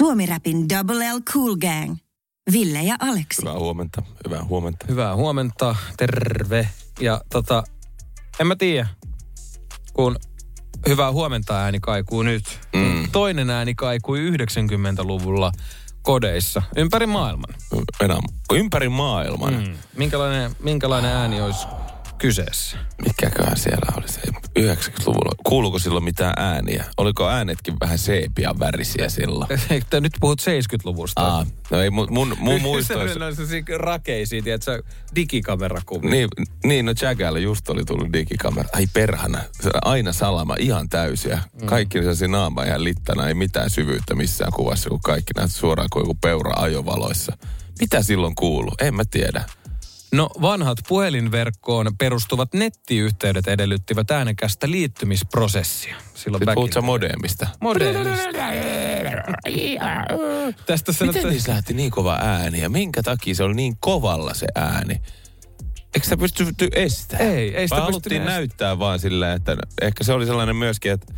Suomi-räpin Double L Cool Gang. Ville ja Aleksi. Hyvää huomenta, hyvää huomenta. Hyvää huomenta, terve. Ja tota, en mä tiedä, kun hyvää huomenta ääni kaikuu nyt. Mm. Toinen ääni kaikui 90-luvulla kodeissa ympäri maailman. Enää ympäri maailman. Mm. Mm. Minkälainen, minkälainen ääni olisi kyseessä? Mikäköhän siellä oli se 90-luvulla? Kuuluuko silloin mitään ääniä? Oliko äänetkin vähän seepian värisiä silloin? Eikö nyt puhut 70-luvusta? Aa, no ei, mun, mun, mun muistoissa... Se on rakeisia, tiedätkö, digikamerakuvia. Niin, niin, no Jagalla just oli tullut digikamera. Ai perhana, se aina salama, ihan täysiä. Mm. Kaikki sellaisia naama ihan littana, ei mitään syvyyttä missään kuvassa, kun kaikki näet suoraan kuin joku peura ajovaloissa. Mitä silloin kuuluu? En mä tiedä. No vanhat puhelinverkkoon perustuvat nettiyhteydet edellyttivät äänekästä liittymisprosessia. Silloin Sitten puhut sä modemista. Modernista. Tästä Miten sanotaan, niissä lähti niin kova ääni ja minkä takia se oli niin kovalla se ääni? Eikö sitä pystytty estämään? Ei, ei sitä Vai haluttiin näyttää vaan silleen, että ehkä se oli sellainen myöskin, että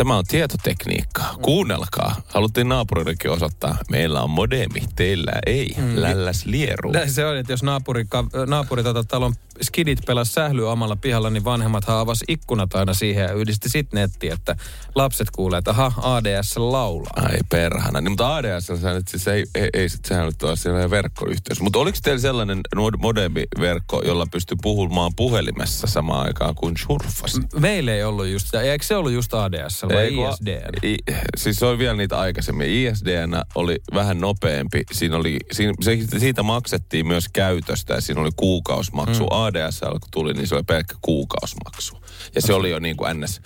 tämä on tietotekniikkaa. Kuunnelkaa. Haluttiin naapureidenkin osoittaa, meillä on modemi, teillä ei. Mm. Lälläs lieru. Näin se on, että jos naapuri, naapuri tota, talon skidit pelas sählyä omalla pihalla, niin vanhemmat avasi ikkunat aina siihen ja yhdisti sitten nettiin, että lapset kuulee, että aha, ADS laulaa. Ai perhana. Niin, mutta ADS, sehän nyt siis ei, ei, ei sit, sehän nyt ole sellainen verkkoyhteys. Mutta oliko teillä sellainen mod- modemiverkko, jolla pystyi puhumaan puhelimessa samaan aikaan kuin surffasi? Meillä ei ollut just, ja eikö se ollut just ADS vai Ei, ISDN? I, siis se oli vielä niitä aikaisemmin. ISDN oli vähän nopeampi. Siinä oli, siinä, se, siitä maksettiin myös käytöstä ja siinä oli kuukausimaksu. Mm. ADSL kun tuli, niin se oli pelkkä kuukausimaksu. Ja se oli jo niin kuin ns.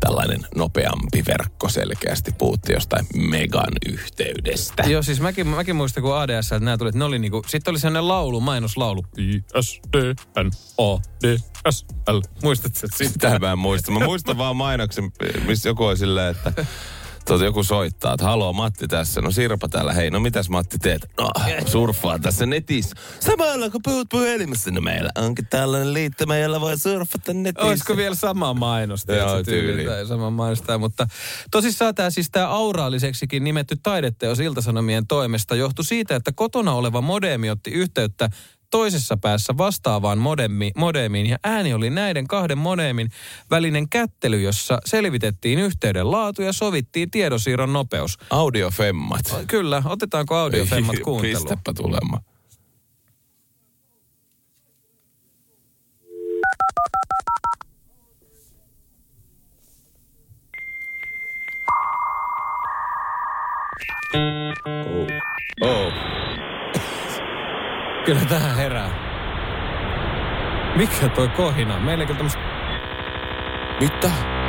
tällainen nopeampi verkko selkeästi. Puhuttiin jostain megan yhteydestä. Joo, siis mäkin, mäkin muistan, kun ADS, että nämä tuli, että ne oli niinku, sitten oli sellainen laulu, mainoslaulu. ISDN, ADSL. Muistatko että siitä? Sitä mä en muista. Mä muistan vaan mainoksen, missä joku oli silleen, että Tuota, joku soittaa, että haloo Matti tässä. No Sirpa täällä, hei, no mitäs Matti teet? No, surffaa tässä netissä. Samalla kun puhut puhelimessa, no meillä onkin tällainen liittymä, jolla voi surffata netissä. Olisiko vielä sama mainosta? Joo, tyyli. Tai sama mainosta, mutta tosissaan tämä siis tämä auraaliseksikin nimetty taideteos Iltasanomien toimesta johtui siitä, että kotona oleva modeemi otti yhteyttä toisessa päässä vastaavaan modemi, modemiin ja ääni oli näiden kahden modemin välinen kättely, jossa selvitettiin yhteyden laatu ja sovittiin tiedosiirron nopeus. Audiofemmat. Kyllä, otetaanko audiofemmat kuunteluun? Pistäpä tulemaan. Oh. Oh. Kyllä tähän herää. Mikä toi kohina? Meilläkö tämmöistä... Mitä?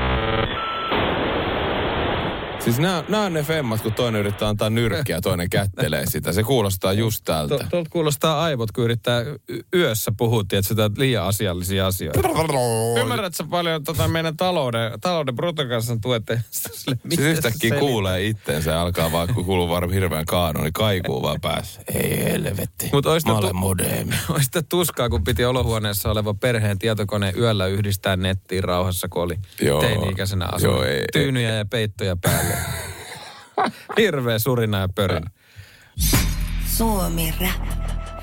Siis nämä, nämä on ne femmat, kun toinen yrittää antaa nyrkkiä ja toinen kättelee sitä. Se kuulostaa just tältä. To, tuolta kuulostaa aivot, kun yrittää yössä puhua, että sitä liian asiallisia asioita. Ymmärrätkö paljon tota meidän talouden, talouden bruttokansantuotteen? Siis yhtäkkiä kuulee itteensä ja alkaa vaan, kun kuuluu varmaan hirveän kaano, niin kaikuu vaan päässä. Ei helvetti. Mut ois Mä olen tu- modeemi. Sitä tuskaa, kun piti olohuoneessa oleva perheen tietokone yöllä yhdistää nettiin rauhassa, kun oli Joo. teini-ikäisenä asunut. ei- Tyynyjä ja peittoja päälle. Hirveä surina ja pörin. Suomi Rap.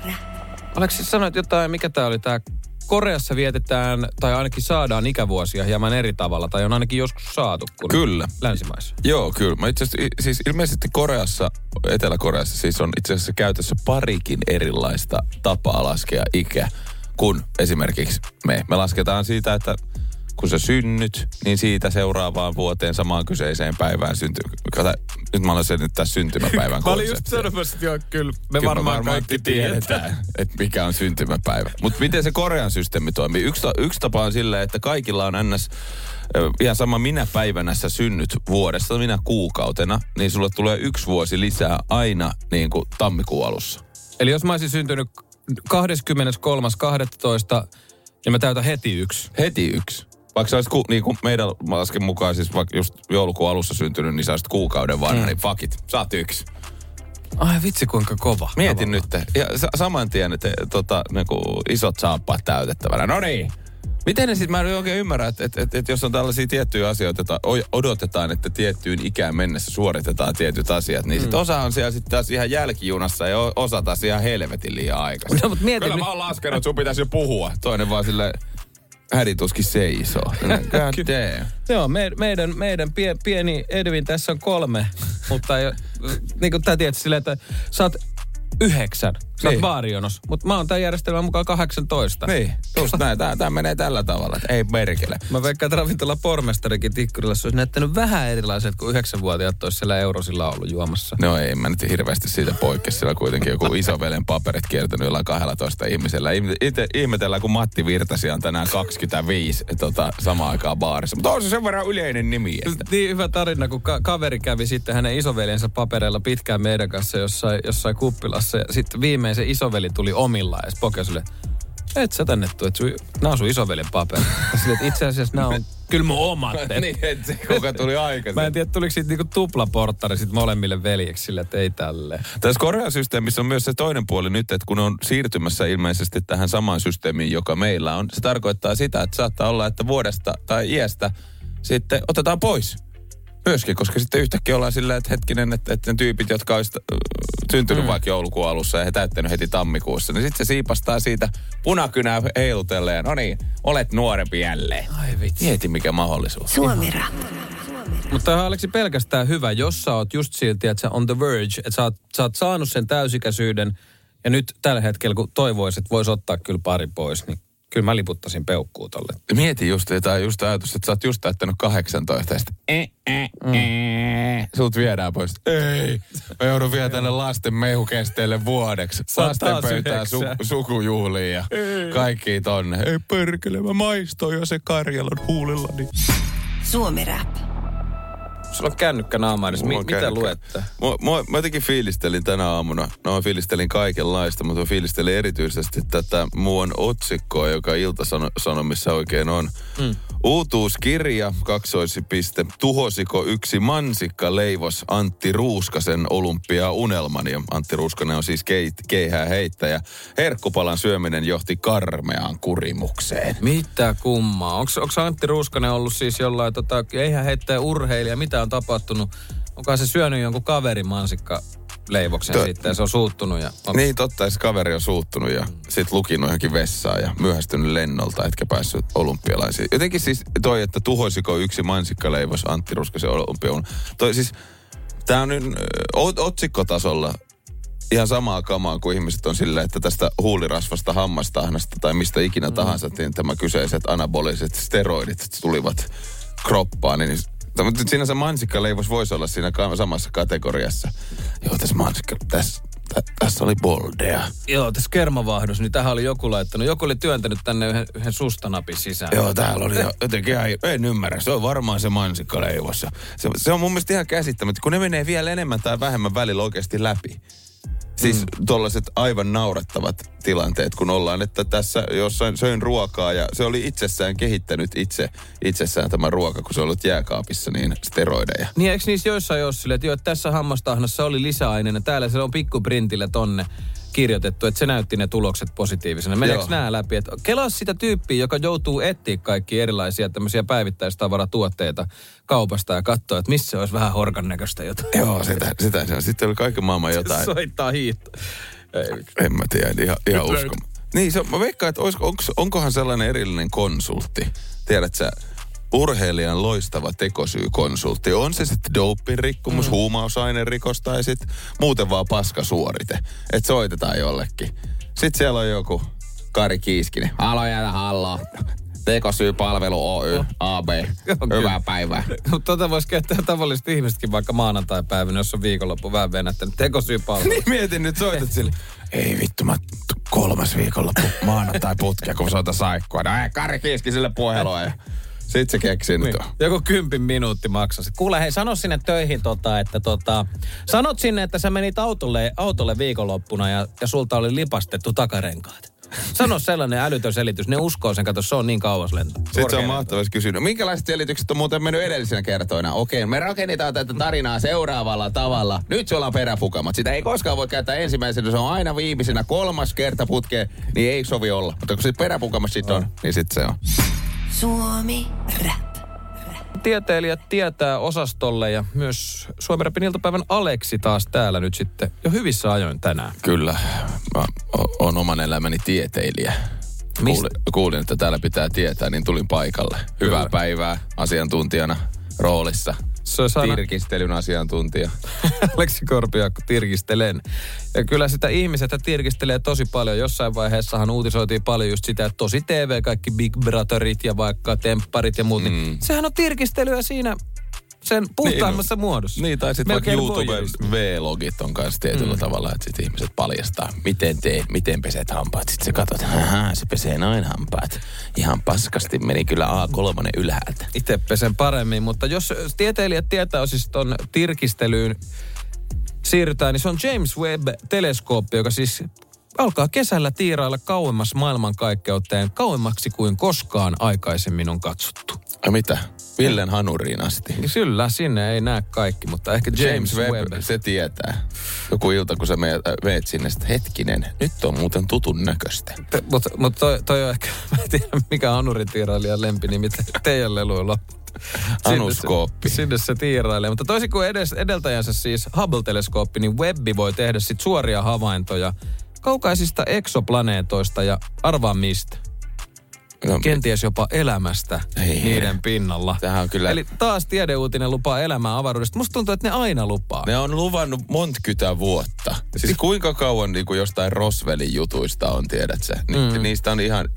Rap. Aleksi, sanoit jotain, mikä tämä oli tämä Koreassa vietetään, tai ainakin saadaan ikävuosia hieman eri tavalla, tai on ainakin joskus saatu kuin Kyllä. länsimaissa. Joo, kyllä. Mä itse asiassa, siis ilmeisesti Koreassa, Etelä-Koreassa siis on itse asiassa käytössä parikin erilaista tapaa laskea ikä kuin esimerkiksi me. Me lasketaan siitä, että kun sä synnyt, niin siitä seuraavaan vuoteen samaan kyseiseen päivään synty... Kata, nyt mä olen selittää syntymäpäivän Mä olin just sanomassa, että joo, kyllä me Kyllä varmaan, kaikki tiedetään. että mikä on syntymäpäivä. Mutta miten se Korean systeemi toimii? Yksi, yksi tapa on silleen, että kaikilla on ns. ihan sama minä päivänä sä synnyt vuodesta, minä kuukautena, niin sulle tulee yksi vuosi lisää aina niin kuin tammikuun alussa. Eli jos mä olisin syntynyt 23.12. ja mä täytän heti yksi. Heti yksi. Vaikka sä olisit ku, niin kuin meidän lasken mukaan siis vaikka just joulukuun alussa syntynyt, niin sä olisit kuukauden vanha, mm. niin fuck it, saat yksi. Ai vitsi kuinka kova. Mietin nyt. Ja sa- saman tien, että tota, niin kuin isot saappaat täytettävänä. No niin, Miten ne sitten, mä en oikein ymmärrä, että, että, että, että jos on tällaisia tiettyjä asioita, että odotetaan, että tiettyyn ikään mennessä suoritetaan tietyt asiat, niin mm. sitten osa on siellä sitten taas ihan jälkijunassa ja osa taas ihan helvetin liian aikaisin. No, mutta mieti, Kyllä mä oon laskenut, että sun pitäisi jo puhua. Toinen vaan sille Hädi tuskin seisoo. God damn. Joo, me, meidän, meidän pie, pieni Edwin tässä on kolme, mutta ei, niin kuin tää tiedät silleen, että sä oot yhdeksän. Sä niin. vaarionos. Mutta mä oon tämän järjestelmän mukaan 18. Niin, just näin. Tää, tää menee tällä tavalla, että ei merkille. Mä veikkaan, että ravintola pormestarikin Tikkurilla se olisi näyttänyt vähän erilaiset kuin yhdeksänvuotiaat olisi siellä eurosilla ollut juomassa. No ei, mä nyt hirveästi siitä poikkes. Siellä kuitenkin joku isovelen paperit kiertänyt jollain 12 ihmisellä. Itse ihmetellään, kun Matti Virtasi on tänään 25 tota, samaan aikaan baarissa. Mutta on se sen verran yleinen nimi. Että. Niin hyvä tarina, kun ka- kaveri kävi sitten hänen isoveljensä papereilla pitkään meidän kanssa jossain, jossain kuppilassa. Ja sitten viime viimein se isoveli tuli omillaan ja Spoke sille, et sä tänne tuu, että nää on sun isovelin paperi. Sille, että itse asiassa nää on kyllä mun omat. niin, että se kuka tuli aikaisemmin. Mä en tiedä, tuliko siitä niinku tuplaporttari sit molemmille veljeksi sille, että ei tälle. Tässä Korea-systeemissä on myös se toinen puoli nyt, että kun on siirtymässä ilmeisesti tähän samaan systeemiin, joka meillä on, se tarkoittaa sitä, että saattaa olla, että vuodesta tai iästä sitten otetaan pois myöskin, koska sitten yhtäkkiä ollaan silleen, että hetkinen, että, että ne tyypit, jotka olisivat syntynyt mm. vaikka joulukuun alussa ja he täyttänyt heti tammikuussa, niin sitten se siipastaa siitä punakynää heilutelleen. No niin, olet nuorempi jälleen. Ai vitsi. Mieti mikä mahdollisuus. Suomira. Mutta tämä Aleksi pelkästään hyvä, jos sä oot just silti, että sä on the verge, että sä oot, sä oot saanut sen täysikäisyyden ja nyt tällä hetkellä, kun toivoisit, että voisi ottaa kyllä pari pois, niin kyllä mä liputtasin peukkuu tolle. Mieti just jotain just ajatus, että sä oot just täyttänyt 18 ja sitten eh, eh, mm. Sut viedään pois. Ei, mä joudun vielä tänne lasten mehukesteelle vuodeksi. Lasten pöytään su, sukujuhliin ja kaikki tonne. Ei perkele, mä maistoin jo se Karjalan huulillani. Suomi Rap. Sulla on kännykkä naama edes. Mi- mitä luette? Mä, mä, mä jotenkin fiilistelin tänä aamuna. No mä fiilistelin kaikenlaista, mutta mä fiilistelin erityisesti tätä muun otsikkoa, joka Ilta-Sanomissa oikein on. Mm. Uutuuskirja, kaksoisipiste, tuhosiko yksi mansikka leivos Antti Ruuskasen olympia unelman. Ja Antti Ruuskanen on siis keit, keihää heittäjä. Herkkupalan syöminen johti karmeaan kurimukseen. Mitä kummaa? Onko Antti Ruuskanen ollut siis jollain tota, keihää heittäjä urheilija? Mitä on tapahtunut? Onko se syönyt jonkun kaverin mansikka leivoksen to, sitten ja se on suuttunut. Ja onks... Niin totta, se kaveri on suuttunut ja mm. sitten lukinut johonkin vessaan ja myöhästynyt lennolta, etkä päässyt olympialaisiin. Jotenkin siis toi, että tuhoisiko yksi mansikkaleivos Antti Ruskasen olympion. Toi siis, tää on nyt otsikkotasolla ihan samaa kamaa kuin ihmiset on silleen, että tästä huulirasvasta, hammastahnasta tai mistä ikinä mm. tahansa, niin tämä kyseiset anaboliset steroidit tulivat kroppaan, niin mutta siinä se mansikkaleivos voisi olla siinä samassa kategoriassa. Joo, tässä mansikka, tässä, tässä oli boldea. Joo, tässä kermavahdus, niin tähän oli joku laittanut. Joku oli työntänyt tänne yhden, yhden sustanapin sisään. Joo, täällä oli jotenkin ihan, en ymmärrä. Se on varmaan se mansikkaleivos. Se, se on mun mielestä ihan käsittämättä, kun ne menee vielä enemmän tai vähemmän välillä oikeasti läpi. Siis mm. tuollaiset aivan naurettavat tilanteet, kun ollaan, että tässä jossain söin ruokaa ja se oli itsessään kehittänyt itse, itsessään tämä ruoka, kun se ollut jääkaapissa, niin steroideja. Niin eikö niissä joissain ole sille, että jo, tässä hammastahnassa oli lisäaineena, täällä se on pikkuprintillä tonne kirjoitettu, että se näytti ne tulokset positiivisena. Meneekö nämä läpi? Että kelaa sitä tyyppiä, joka joutuu etsiä kaikki erilaisia tämmöisiä päivittäistavaratuotteita kaupasta ja katsoa, että missä olisi vähän horkan näköistä jotain. Joo, sitä, sitä, sitä. Sitten oli kaiken maailman jotain. Soittaa hiihto. En mä tiedä, ihan, ihan usko. Niin, se, mä veikkaan, että olisiko, onko, onkohan sellainen erillinen konsultti. Tiedät sä, urheilijan loistava tekosyykonsultti. On se sitten dopin rikkomus, mm. huumausainerikos tai sitten muuten vaan paskasuorite. Että soitetaan jollekin. Sitten siellä on joku Kari Kiiskinen. Halo jäädä hallo. Tekosyypalvelu Oy, AB. Hyvää päivää. tota voisi käyttää tavalliset ihmisetkin vaikka maanantai-päivänä, jos on viikonloppu vähän venättänyt. Tekosyypalvelu. niin mietin nyt, soitat sille. Ei vittu, mä kolmas viikonloppu maanantai putkea, kun soita saikkua. No ei, Kari Kiiskiselle puhelua. Sitten se keksi niin. Joku kympin minuutti maksasi. Kuule, hei, sano sinne töihin, tota, että tota, sanot sinne, että sä menit autolle, autolle viikonloppuna ja, ja sulta oli lipastettu takarenkaat. Sano sellainen älytön selitys. Ne uskoo sen, kato, se on niin kauas lento. Sitten se on mahtavasti kysynyt. Minkälaiset selitykset on muuten mennyt edellisenä kertoina? Okei, me rakennetaan tätä tarinaa seuraavalla tavalla. Nyt se ollaan peräpukamat. Sitä ei koskaan voi käyttää ensimmäisenä, se on aina viimeisenä kolmas kerta putkeen, niin ei sovi olla. Mutta kun se peräpukamat sitten on, niin sitten se on. Suomi Rap. Tieteilijät tietää osastolle ja myös Suomen Rapin iltapäivän Aleksi taas täällä nyt sitten jo hyvissä ajoin tänään. Kyllä, mä o- on oman elämäni tieteilijä. Mist- Kuulin, kuulin, että täällä pitää tietää, niin tulin paikalle. Hyvää Kyllä. päivää asiantuntijana roolissa. Se olisi aina Tirkistelyn asiantuntija. Aleksi Korpiakko tirkistelen. Ja kyllä sitä ihmiset tirkistelee tosi paljon. Jossain vaiheessahan uutisoitiin paljon just sitä, että tosi TV, kaikki Big Brotherit ja vaikka tempparit ja muut. Mm. Niin sehän on tirkistelyä siinä sen puhtaimmassa Niin, muodossa. Niin, tai sitten vaikka YouTuben. V-logit on kanssa tietyllä mm. tavalla, että sitten ihmiset paljastaa, miten teet, miten peset hampaat. Sitten sä katsot, että se pesee noin hampaat. Ihan paskasti meni kyllä A3 ylhäältä. itse pesen paremmin, mutta jos tieteilijät tietää siis ton tirkistelyyn siirrytään, niin se on James Webb-teleskooppi, joka siis alkaa kesällä tiirailla kauemmas maailmankaikkeuteen, kauemmaksi kuin koskaan aikaisemmin on katsottu. Ja mitä? Villen hanuriin asti. Kyllä, sinne ei näe kaikki, mutta ehkä James, James Webb, Webb. se tietää. Joku ilta, kun sä meet, äh, meet sinne, että hetkinen, nyt on muuten tutun näköistä. Mutta mut toi, toi on ehkä, mä en tiedä mikä on hanuritiirailijan lempinimi te- teidän leluilla. Sinne Anuskooppi. Se, sinne se tiirailee. Mutta toisin kuin edes, edeltäjänsä siis Hubble-teleskooppi, niin Webbi voi tehdä sit suoria havaintoja kaukaisista eksoplaneetoista ja arvaa mistä. No, Kenties jopa elämästä Ei. niiden pinnalla. Tämähän on kyllä... Eli taas tiedeuutinen lupaa elämää avaruudesta. Musta tuntuu, että ne aina lupaa. Ne on luvannut montkymmentä vuotta. Siis kuinka kauan niin kuin jostain Roswellin jutuista on, tiedät sä? Ni, mm. Niistä on ihan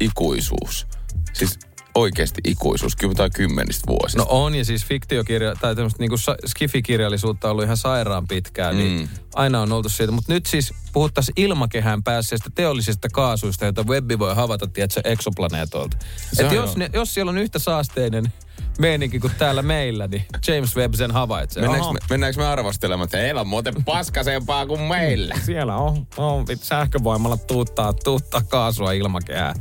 ikuisuus. Siis oikeasti ikuisuus, tai kymmenistä vuosista. No on, ja siis fiktiokirja, tai tämmöistä sa- skifikirjallisuutta on ollut ihan sairaan pitkään, mm. niin aina on oltu siitä. Mutta nyt siis puhuttaisiin ilmakehään päässeistä teollisista kaasuista, joita webbi voi havata, tiedätkö, eksoplaneetoilta. Se Et on jos, ne, jos siellä on yhtä saasteinen meininki kuin täällä meillä, niin James Webb sen havaitsee. Mennäänkö me, mennäänkö me arvostelemaan, että heillä on muuten paskasempaa kuin meillä? Siellä on, on sähkövoimalla tuuttaa, tuuttaa kaasua ilmakehään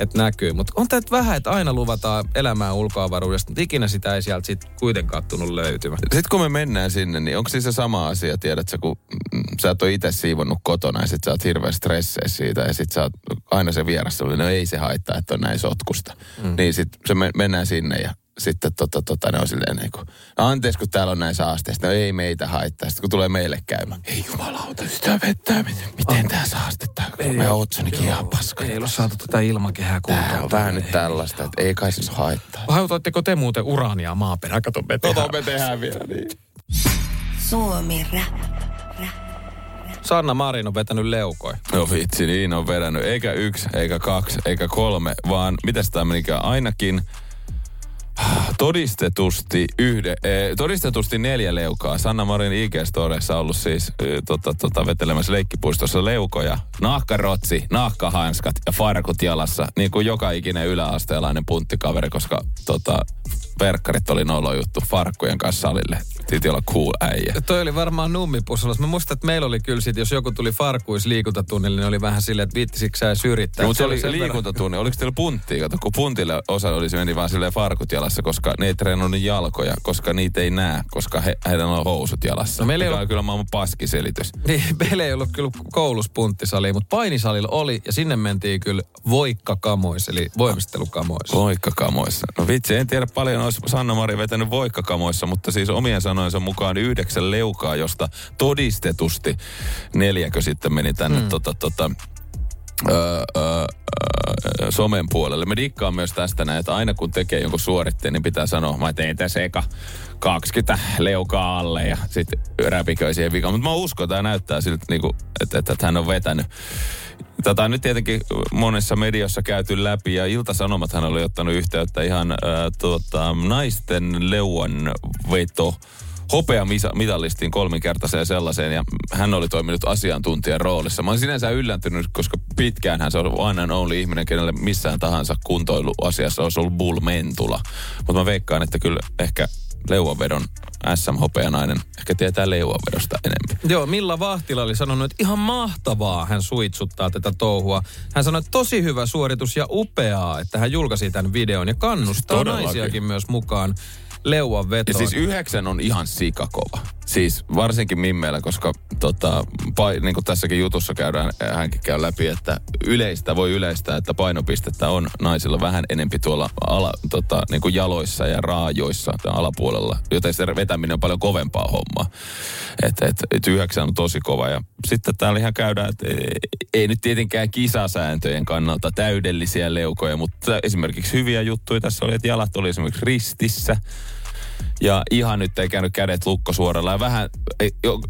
että näkyy. Mutta on tämä vähän, että aina luvataan elämää ulkoavaruudesta, mutta ikinä sitä ei sieltä sit kuitenkaan tunnu löytymään. Sitten kun me mennään sinne, niin onko siis se sama asia, tiedätkö, kun mm, sä et ole itse siivonnut kotona ja sit sä oot hirveän stresseissä siitä ja sit sä oot aina se vieras oli, no ei se haittaa, että on näin sotkusta. Mm. Niin sit se me, mennään sinne ja sitten tota, tota, ne on silleen niin kuin, no anteeksi kun täällä on näin saasteista, no ei meitä haittaa. Sitten kun tulee meille käymään, ei jumalauta, sitä vettä, miten, miten tää saastetta, me otsonikin ihan paska. Ei ole saatu tätä ilmakehää Tää kuntoon. on vähän nyt tällaista, että ei kai se haittaa. Hautoitteko te muuten uraania maaperään? Kato, me tehdään. me tehdään vielä niin. Suomi Rap. Sanna Marin on vetänyt leukoja. No vitsi, niin on vedännyt. Eikä yksi, eikä kaksi, eikä kolme, vaan mitäs tämä menikään? Ainakin todistetusti, yhde, eh, todistetusti neljä leukaa. Sanna Marin IG-storessa ollut siis eh, tota, tota, vetelemässä leikkipuistossa leukoja. Nahkarotsi, nahkahanskat ja farkut jalassa. Niin kuin joka ikinen yläasteelainen punttikaveri, koska tota, verkkarit oli nolo juttu farkkujen kanssa salille. Piti olla cool äijä. Toi oli varmaan nummipusolas. Mä muistan, että meillä oli kyllä sit, jos joku tuli farkuis liikuntatunnille, niin oli vähän silleen, että viittisikö sä edes yrittää. No, mutta se oli verran- liikuntatunni. Oliko teillä punttia? Kato, kun puntille osa oli, se meni vaan silleen farkut jalassa, koska ne ei treenannut jalkoja, koska niitä ei näe, koska he, heidän on housut jalassa. No meillä ei on kyllä maailman paskiselitys. Niin, meillä ei ollut kyllä koulussa punttisali, mutta painisalilla oli ja sinne mentiin kyllä voikkakamois, eli voimistelukamois. Voikkakamoissa. No vitsi, en tiedä paljon olisi Sanna-Mari vetänyt voikkakamoissa, mutta siis omien sanojensa mukaan yhdeksän leukaa, josta todistetusti neljäkö sitten meni tänne mm. tota, tota, öö, öö, öö, somen puolelle. Me dikkaan myös tästä näin, että aina kun tekee jonkun suoritteen, niin pitää sanoa, mä tein tässä eka 20 leukaa alle ja sitten räpiköi siihen vikaan. Mutta mä uskon, että tämä näyttää siltä, niin että, että, että hän on vetänyt. Tätä on nyt tietenkin monessa mediossa käyty läpi ja Ilta-Sanomathan oli ottanut yhteyttä ihan äh, tuota, naisten leuan veto hopeamitallistiin kolminkertaiseen sellaiseen ja hän oli toiminut asiantuntijan roolissa. Mä olen sinänsä yllättynyt, koska pitkään hän se on and only ihminen, kenelle missään tahansa kuntoiluasiassa olisi ollut Bull Mentula. Mutta mä veikkaan, että kyllä ehkä leuanvedon SM-hopeanainen ehkä tietää leuanvedosta enemmän. Joo, Milla Vahtila oli sanonut, että ihan mahtavaa hän suitsuttaa tätä touhua. Hän sanoi, että tosi hyvä suoritus ja upeaa, että hän julkaisi tämän videon ja kannustaa Todellakin. naisiakin myös mukaan leuan Ja vetoon. siis yhdeksän on ihan sikakova. Siis varsinkin mimmeillä, koska tota, pai, niin kuin tässäkin jutussa käydään, äh, hänkin käy läpi, että yleistä voi yleistää, että painopistettä on naisilla vähän enempi tuolla ala, tota, niin kuin jaloissa ja raajoissa alapuolella, joten se vetäminen on paljon kovempaa hommaa. Että et, et yhdeksän on tosi kova. Ja sitten täällä ihan käydään, että ei, ei nyt tietenkään kisasääntöjen kannalta täydellisiä leukoja, mutta esimerkiksi hyviä juttuja tässä oli, että jalat oli esimerkiksi ristissä. Ja ihan nyt ei käynyt kädet lukkosuoralla ja vähän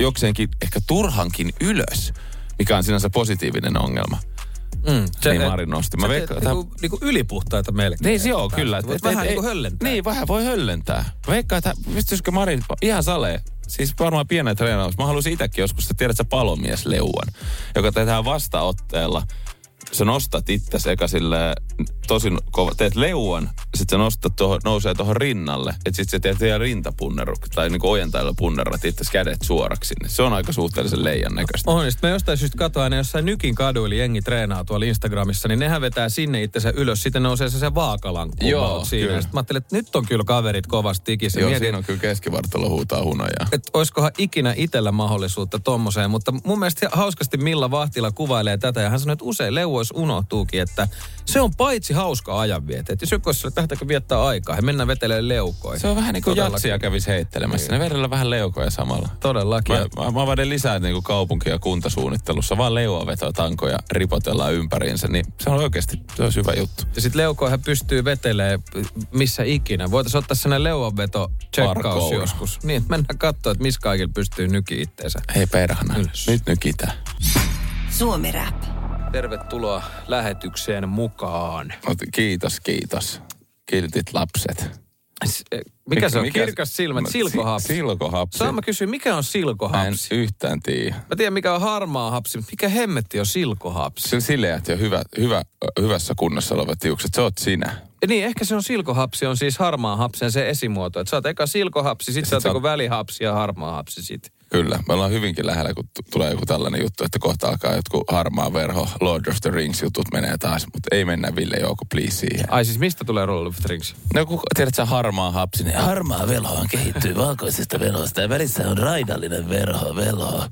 jokseenkin ehkä turhankin ylös, mikä on sinänsä positiivinen ongelma. Mm, Se, niin Mari nosti. Mä veikkaan, niinku, niinku ylipuhtaita melkein. niin, joo, kyllä. Voit Et- vähän et- niinku höllentää. Niin, vähän voi höllentää. Veikkaa, että pystyisikö Mari ihan salee. Siis varmaan pienen treenaus. Mä haluaisin itsekin joskus, että tiedät sä palomiesleuan, joka tehdään vastaotteella. Sä nostat itse eka sille tosi kova, teet leuan, sit sä nostat toho, nousee tuohon rinnalle, että sit sä teet vielä rintapunneru, tai niinku ojentajalla punnerat itse kädet suoraksi sinne. Se on aika suhteellisen leijan näköistä. On, sit mä jostain syystä katsoin aina jossain Nykin kaduilla jengi treenaa tuolla Instagramissa, niin nehän vetää sinne itsensä ylös, sitten nousee se se vaakalankku Joo, siinä. kyllä. Sit mä ajattelin, että nyt on kyllä kaverit kovasti tikissä. Joo, Mietin, siinä on kyllä keskivartalo huutaa hunajaa. että olisikohan ikinä itellä mahdollisuutta tommoseen, mutta mun mielestä hauskasti Milla Vahtila kuvailee tätä ja hän sanoi, että usein leuvois unohtuukin, että se on paitsi hauska ajanviete. Että jos joku olisi, että lähdetäänkö viettää aikaa, he mennään vetelee leukoja. Se on vähän niin kuin Todellakin. jatsia kävisi heittelemässä. Ne verellä vähän leukoja samalla. Todellakin. Mä, mä, mä vaadin lisää niin kuin kaupunki- ja kuntasuunnittelussa. Vaan leuavetoa tankoja ripotellaan ympäriinsä. Niin se on oikeasti se on hyvä juttu. Ja sitten leukoihin pystyy vetelee missä ikinä. Voitaisiin ottaa sellainen leuanveto checkkaus Parkour. joskus. Niin, että mennään katsoa, että missä kaikilla pystyy nyki itteensä. Hei perhana, Ylös. nyt nykitään. Suomi Rap. Tervetuloa lähetykseen mukaan. Kiitos, kiitos. Kiltit lapset. S- eh, Mikä se on? Kirkas silmät, Mä- silkohapsi. Si- silkohapsi. Saan mä kysyä, mikä on Mä en silkohapsi? yhtään tiedä. Mä tiedän, mikä on harmaa hapsi, mutta mikä hemmetti on silkohapsi? Se sileät ja hyvä, hyvä, hyvässä kunnossa olevat tiukset, se oot sinä. Ja niin, ehkä se on silkohapsi, on siis harmaa hapsen se esimuoto. Että sä oot eka silkohapsi, sit, sä oot sä oot- välihapsi ja harmaa hapsi sit. Kyllä, me ollaan hyvinkin lähellä, kun t- tulee joku tällainen juttu, että kohta alkaa jotkut harmaa verho, Lord of the Rings jutut menee taas, mutta ei mennä Ville Jouko, please siihen. Ai siis mistä tulee Roll of the Rings? No kun tiedät sä harmaa hapsi, niin Harmaa velho kehittyy valkoisesta velhosta ja välissä on raidallinen verho, velho.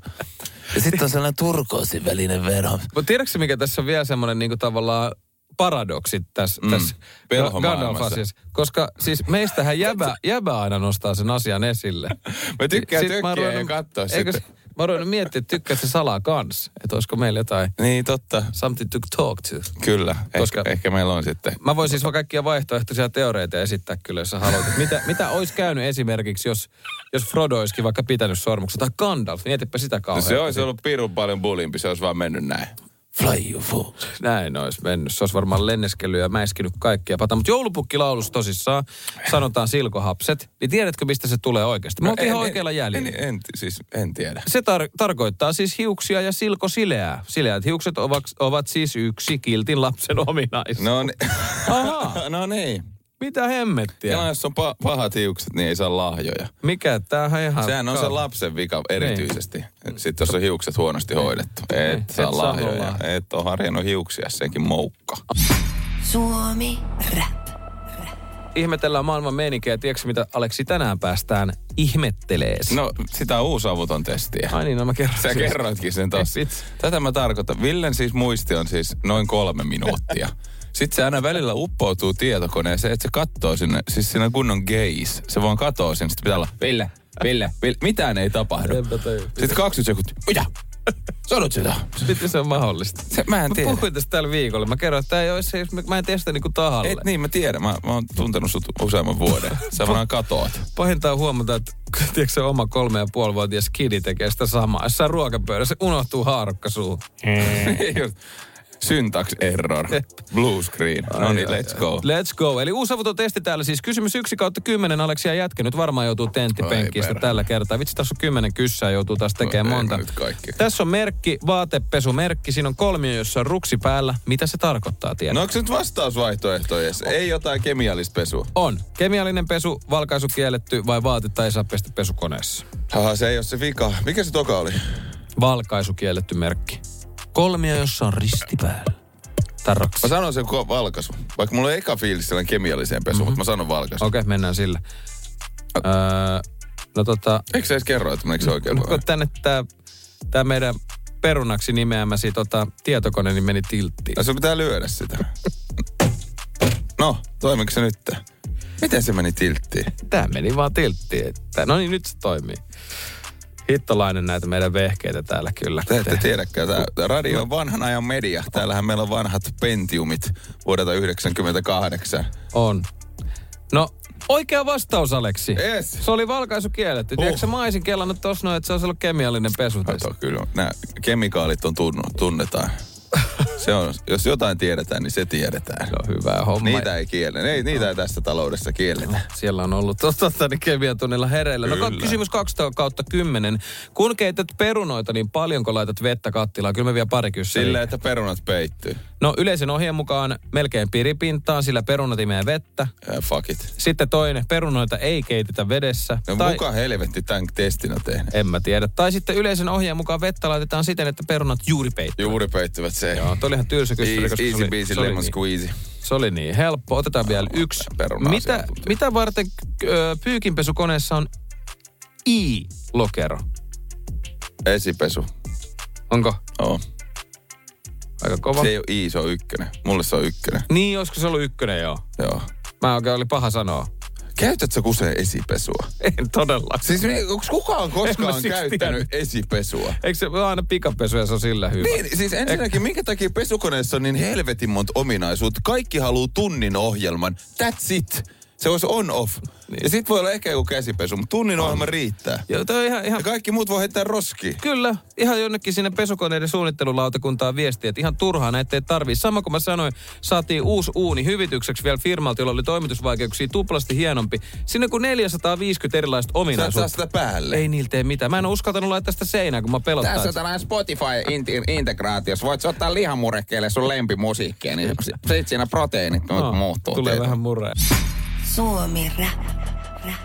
Ja sitten on sellainen turkoosin välinen verho. Mutta tiedätkö mikä tässä on vielä semmoinen niinku tavallaan paradoksi tässä, Mm. tässä. Gandalf-asiassa? Koska siis meistähän jäbä, jäbä aina nostaa sen asian esille. Mä tykkään Sit oon tökkiä ja ruvennut- katsoa eikö sitten. Mä ruvennut miettiä, että tykkäätkö salaa kans? Että olisiko meillä jotain Niin totta, something to talk to. kyllä. Koska-. Ehkä, ehkä meillä on sitten. Mä voin siis vaan kaikkia vaihtoehtoisia teoreita esittää kyllä, jos sä haluat. Mitä, mitä olisi käynyt esimerkiksi, jos, jos Frodo olisikin vaikka pitänyt sormuksen, tai Gandalf, mietipä sitä No kauhean. se olisi ollut pirun paljon bulimpi, se olisi vaan mennyt näin. Fly you fool. Näin olisi mennyt. Se olisi varmaan lenneskellyt ja mäiskinyt kaikkia pata. Mutta joulupukkilaulussa tosissaan sanotaan silkohapset. Niin tiedätkö, mistä se tulee oikeasti? Mä oon ihan oikealla jäljellä. En, en, siis en tiedä. Se tar- tarkoittaa siis hiuksia ja silkosileää. Sileät hiukset ovat, ovat siis yksi kiltin lapsen ominaisuus. No, ni- Ahaa. no niin. Mitä hemmettiä? Ja jos on pa- pahat hiukset, niin ei saa lahjoja. Mikä? Tämähän ihan... Sehän on se lapsen vika erityisesti. Sitten jos on hiukset huonosti hoidettu. Et Niin, saa et saa lahjoja. olla. Et ole harjannut hiuksia, senkin moukka. Suomi Rap. Ihmetellään maailman meininkiä. Tiedätkö mitä Aleksi tänään päästään ihmettelees? No, sitä on uusi avuton testiä. Ai niin, no mä kerron. Sä siis. kerroitkin sen tossa. Ei. Tätä mä tarkoitan. Villen siis muisti on siis noin kolme minuuttia. Sitten se aina välillä uppoutuu tietokoneeseen, että se katsoo sinne, siis siinä kunnon gaze. Se vaan katoo sinne, sitten pitää olla, Ville, Ville, Ville. Mitään ei tapahdu. Sitten 20 sekuntia, mitä? Sanot sitä. Miten se on mahdollista? Se, mä en Mä tiedä. puhuin tästä tällä viikolla. Mä kerroin, että tää ei jos mä, mä en tee sitä niinku tahalle. Et niin, mä tiedän. Mä, mä oon tuntenut sut useamman vuoden. Sä vaan katoat. Pahinta on huomata, että tiedätkö, se oma kolme ja puoli vuotias kidi tekee sitä samaa. Jossain ruokapöydässä unohtuu haarukka suuhun. Syntax error. Blue screen. No niin, let's go. Let's go. Eli uusi testi täällä siis. Kysymys yksi kautta kymmenen. Aleksia jätkä nyt varmaan joutuu perhana. tällä kertaa. Vitsi, tässä on kymmenen kyssää, joutuu taas tekemään No, monta. Tässä on merkki, vaatepesumerkki. Siinä on kolmio, jossa on ruksi päällä. Mitä se tarkoittaa, tiedät? No onko se nyt vastausvaihtoehto edes? Ei jotain kemiallista pesua. On. Kemiallinen pesu, valkaisu kielletty vai vaatetta ei saa pestä pesukoneessa? Haha, se ei ole se vika. Mikä se toka oli? Valkaisu kielletty merkki. Kolmio, jossa on risti päällä. Tarroksi. Mä sanon sen ko- valkaisu. Vaikka mulla on eka fiilis sellainen kemialliseen pesuun, mm-hmm. mutta mä sanon valkaisu. Okei, okay, mennään sillä. Öö, No tota, Eikö se edes kerro, että meneekö se oikein no, kun tänne tää, tää meidän perunaksi nimeämäsi tota, tietokone niin meni tilttiin. Ja sun pitää lyödä sitä. No, toimiko se nyt? Miten se meni tilttiin? Tää meni vaan tilttiin. Että, no niin, nyt se toimii. Hittolainen näitä meidän vehkeitä täällä kyllä. Te ette tiedäkään, tämä radio on vanhan ajan media. Täällähän meillä on vanhat Pentiumit vuodelta 98. On. No, oikea vastaus, Aleksi. Yes. Se oli valkaisu kielletty. Uh. Tiedätkö sä maisin kellannut tossa noin, että se olisi ollut kemiallinen pesu? Kato, kyllä nämä kemikaalit on tunnu, tunnetaan. Se on, jos jotain tiedetään, niin se tiedetään. Se on hyvä homma. Niitä ei kielle. Ei, niitä ei tässä taloudessa kielletä. Siellä on ollut totta niin kemiatunnilla hereillä. No Kyllä. kysymys 2 kautta 10. Kun keität perunoita, niin paljonko laitat vettä kattilaan? Kyllä mä vielä pari kysymystä. Silleen, että perunat peittyy. No yleisen ohjeen mukaan melkein piripintaan, sillä perunat imee vettä. Ja fuck it. Sitten toinen, perunoita ei keitetä vedessä. No tai, muka helvetti tämän testinä tehnyt. en mä tiedä. Tai sitten yleisen ohjeen mukaan vettä laitetaan siten, että perunat juuri peittyy. Juuri peittyvät se. Joo, toi oli ihan tylsä kysymys, Easy, easy oli, oli lemon niin, squeezy. se oli niin helppo. Otetaan vielä yksi. Mitä, mitä varten ö, pyykinpesukoneessa on i-lokero? Esipesu. Onko Oo. Aika kova? Se ei ole I, se on ykkönen. Mulle se on ykkönen. Niin, olisiko se ollut ykkönen, joo. Joo. Mä oikein oli paha sanoa. Käytät sä kuseen esipesua? En todella. Siis onko kukaan koskaan siksi käyttänyt esipesua? Eikö se ole aina pikapesu ja se on sillä hyvä? Niin, siis ensinnäkin, minkä takia pesukoneessa on niin helvetin monta ominaisuutta? Kaikki haluaa tunnin ohjelman. That's it. Se olisi on-off. Niin. Ja sit voi olla ehkä joku käsipesu, mutta tunnin ohjelma riittää. Joo, toi on ihan, ihan Ja kaikki muut voi heittää roskiin. Kyllä, ihan jonnekin sinne pesukoneiden suunnittelulautakuntaan viestiä, että ihan turhaa näitä ei tarvii. Sama kuin mä sanoin, saatiin uusi uuni hyvitykseksi vielä firmalta, jolla oli toimitusvaikeuksia tuplasti hienompi. Sinne kun 450 erilaista Sä ominaisuutta. sitä päälle. Ei niillä tee mitään. Mä en ole uskaltanut laittaa sitä seinään, kun mä pelottaa. Tässä on tällainen Spotify-integraatio. Voit sä ottaa lihamurekkeelle sun lempimusiikkia, niin sit siinä proteiinit No, muuttuu. Tulee teille. vähän murre. Suomi Rap.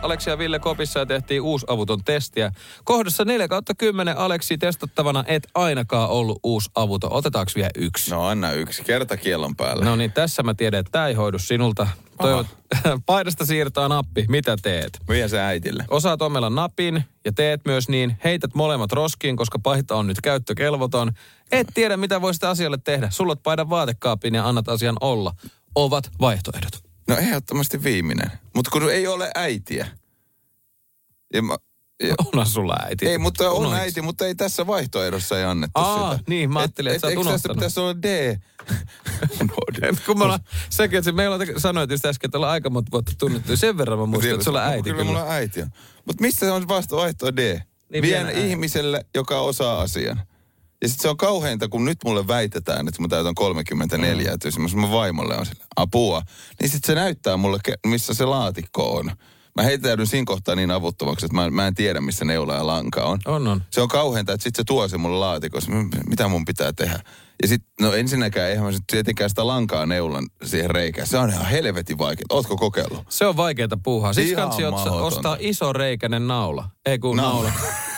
Aleksi ja Ville Kopissa ja tehtiin uusi avuton testiä. Kohdassa 4 kautta 10 Aleksi testattavana et ainakaan ollut uusi avuton. Otetaanko vielä yksi? No anna yksi. Kerta kiellon päälle. No niin, tässä mä tiedän, että tämä ei hoidu sinulta. Toivot, paidasta siirtää nappi. Mitä teet? Vie se äitille. Osaat omella napin ja teet myös niin. Heität molemmat roskiin, koska paita on nyt käyttökelvoton. Et tiedä, mitä voisit asialle tehdä. Sullot paidan vaatekaappiin ja annat asian olla. Ovat vaihtoehdot. No ehdottomasti viimeinen. Mutta kun ei ole äitiä. Ja mä, ja, Onhan sulla äiti. ei, mutta on Unohdit. äiti, mutta ei tässä vaihtoehdossa ei annettu Aa, sitä. niin, mä ajattelin, että sä oot tässä pitäisi olla D? Unohdin. Kun me ollaan, sekin, että meillä on, sanoit just äsken, että ollaan aika monta vuotta tunnettu. Sen verran mä muistan, että sulla on äiti. Kyllä, Kyllä. mulla on äiti. Mutta missä on vasta vaihtoehto D? Niin, Niin, Vien ihmiselle, joka osaa asian. Ja sitten se on kauheinta, kun nyt mulle väitetään, että mä täytän 34, mm. että jos mun vaimolle on sille, apua, niin sitten se näyttää mulle, missä se laatikko on. Mä heitäydyn siinä kohtaa niin avuttomaksi, että mä, mä en tiedä, missä neula ja lanka on. On, on. Se on kauheinta, että sitten se tuo se mulle laatikossa, mitä mun pitää tehdä. Ja sitten, no ensinnäkään eihän mä sit tietenkään sitä lankaa neulan siihen reikään. Se on ihan helvetin vaikea. Ootko kokeillut? Se on vaikeaa puuhaa. Siksi Ihan kansi otsa- ostaa iso reikäinen naula. Ei kun Naula. naula.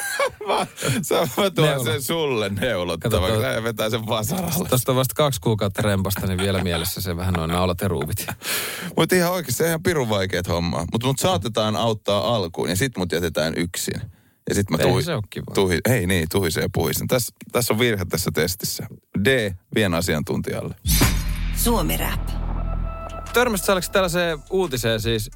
Mä, sä, mä tuon Neula. sen sulle neulottavaksi. Kato, Sä vetää sen vasaralle. Tuosta on vasta kaksi kuukautta rempasta, niin vielä mielessä se vähän noin naulat ja ruuvit. Mutta ihan oikeasti se on ihan pirun vaikeet hommaa. Mutta mut saatetaan auttaa alkuun ja sit mut jätetään yksin. Ja sit mä tuhi, se tuhi, ei niin, tuhisen ja puhisen. Tässä täs on virhe tässä testissä. D, vien asiantuntijalle. Suomi Rap. Törmäsit sä Aleksi tällaiseen uutiseen siis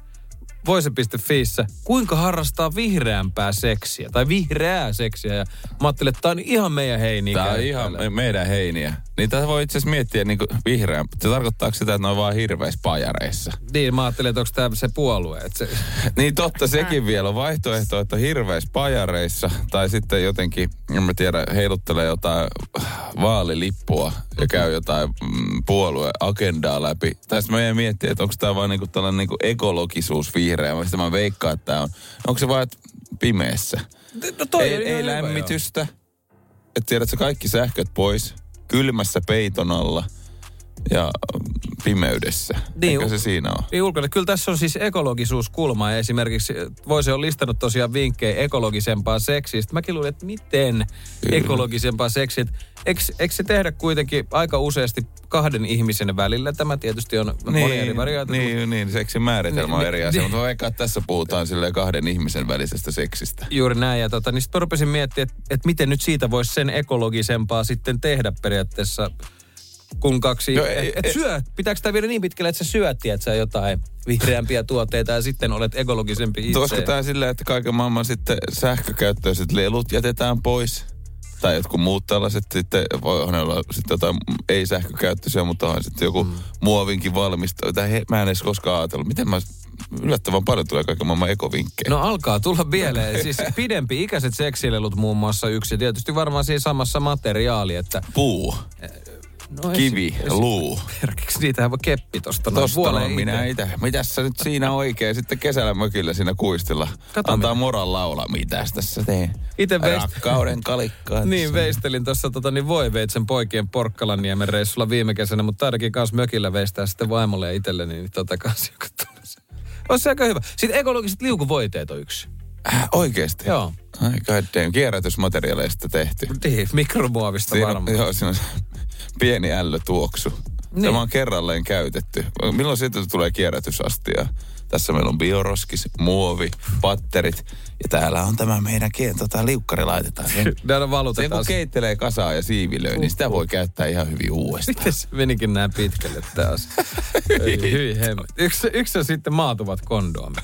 voise.fiissä, kuinka harrastaa vihreämpää seksiä, tai vihreää seksiä, ja mä ajattelin, että tää on ihan meidän heiniä. Tää on ihan me- meidän heiniä. Niin tätä voi itse asiassa miettiä niin vihreän. Se tarkoittaa sitä, että ne on vaan hirveissä pajareissa. Niin, mä ajattelin, että onko tämä se puolue. Että se, Niin totta, sekin vielä on vaihtoehto, että on hirveissä pajareissa tai sitten jotenkin, en mä tiedä, heiluttelee jotain vaalilippua ja käy jotain mm, puolueagendaa läpi. Tästä mä jäin miettiä, että onko tämä vaan niinku tällainen niinku ekologisuus vihreä, vai sitä mä veikkaan, että on. Onko se vaan että pimeässä? no toi ei ei lämmitystä. Että tiedät sä kaikki sähköt pois, kylmässä peiton alla. Ja pimeydessä. Niin, Eikä se siinä ole. Niin ulkona. Kyllä tässä on siis ekologisuuskulma ja esimerkiksi voisi on listannut tosiaan vinkkejä ekologisempaa seksistä. Mäkin luulin, että miten Kyllä. ekologisempaa seksiä. Eikö, eikö se tehdä kuitenkin aika useasti kahden ihmisen välillä? Tämä tietysti on moni eri variaatio. niin, niin, seksin määritelmä on Niin, eri niin, asia, niin. mutta vaikka tässä puhutaan silleen kahden ihmisen välisestä seksistä. Juuri näin. Ja tota, niin sitten rupesin miettimään, että, että miten nyt siitä voisi sen ekologisempaa sitten tehdä periaatteessa, kun kaksi... Et, ei- et ei- syöt, pitääkö tämä viedä niin pitkälle, että sä syöt, että sä jotain vihreämpiä tuotteita ja sitten olet ekologisempi itse? Olisiko tämä silleen, että kaiken maailman sitten sähkökäyttöiset lelut jätetään pois? Tai jotkut muut tällaiset sitten, voihan ne olla sitten jotain ei-sähkökäyttöisiä, mutta onhan sitten joku mm. muovinkin valmistaja. Tai he, mä en edes koskaan ajatellut. Miten mä, yllättävän paljon tulee kaiken maailman ekovinkkejä. No alkaa tulla mieleen. Siis pidempi ikäiset seksilelut muun muassa yksi. Ja tietysti varmaan siinä samassa materiaali, että... Puu, No kivi, luu. Esimerkiksi niitähän voi keppi tosta. noin Tosta on minä itse. itä. Mitäs sä nyt siinä oikein sitten kesällä mökillä siinä kuistilla? Kato Antaa mitä. moran laulaa. Mitäs tässä teen? Ite veist- Rakkauden kalikkaa. Niin, veistelin tuossa tota, niin Voiveitsen poikien Porkkalanniemen reissulla viime kesänä, mutta ainakin kanssa mökillä veistää sitten vaimolle ja itselleni, niin tota kanssa joku. Olisi se aika hyvä. Sitten ekologiset liukuvoiteet on yksi. Äh, oikeesti? Joo. Ai god damn. Kierrätysmateriaaleista tehty. Niin, mikromuovista Siinä, on- varmaan. joo, siinä on se pieni ällötuoksu. Niin. Tämä on kerralleen käytetty. Milloin siitä tulee kierrätysastia? Tässä meillä on bioroskis, muovi, patterit. Ja täällä on tämä meidän kie- tota, liukkari laitetaan. Sen, Näillä sen valutetaan. kun keittelee kasaa ja siivilöi, niin sitä voi käyttää ihan hyvin uudestaan. Miten se menikin näin pitkälle taas? Hyi hemmet. Yksi, yksi on sitten maatuvat kondoomit.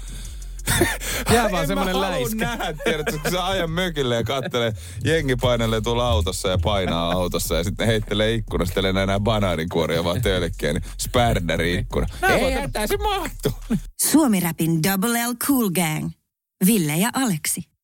Jää vaan semmonen läiskä. nähdä, tiedätkö, kun sä ajan mökille ja kattelee, jengi painelee tuolla autossa ja painaa autossa ja sitten heittelee ikkunasta, telee nämä banaaninkuoria vaan tölkkiä, niin spärdäri ikkuna. Ei hätää, se mahtuu. Suomi Rapin Double L Cool Gang. Ville ja Aleksi.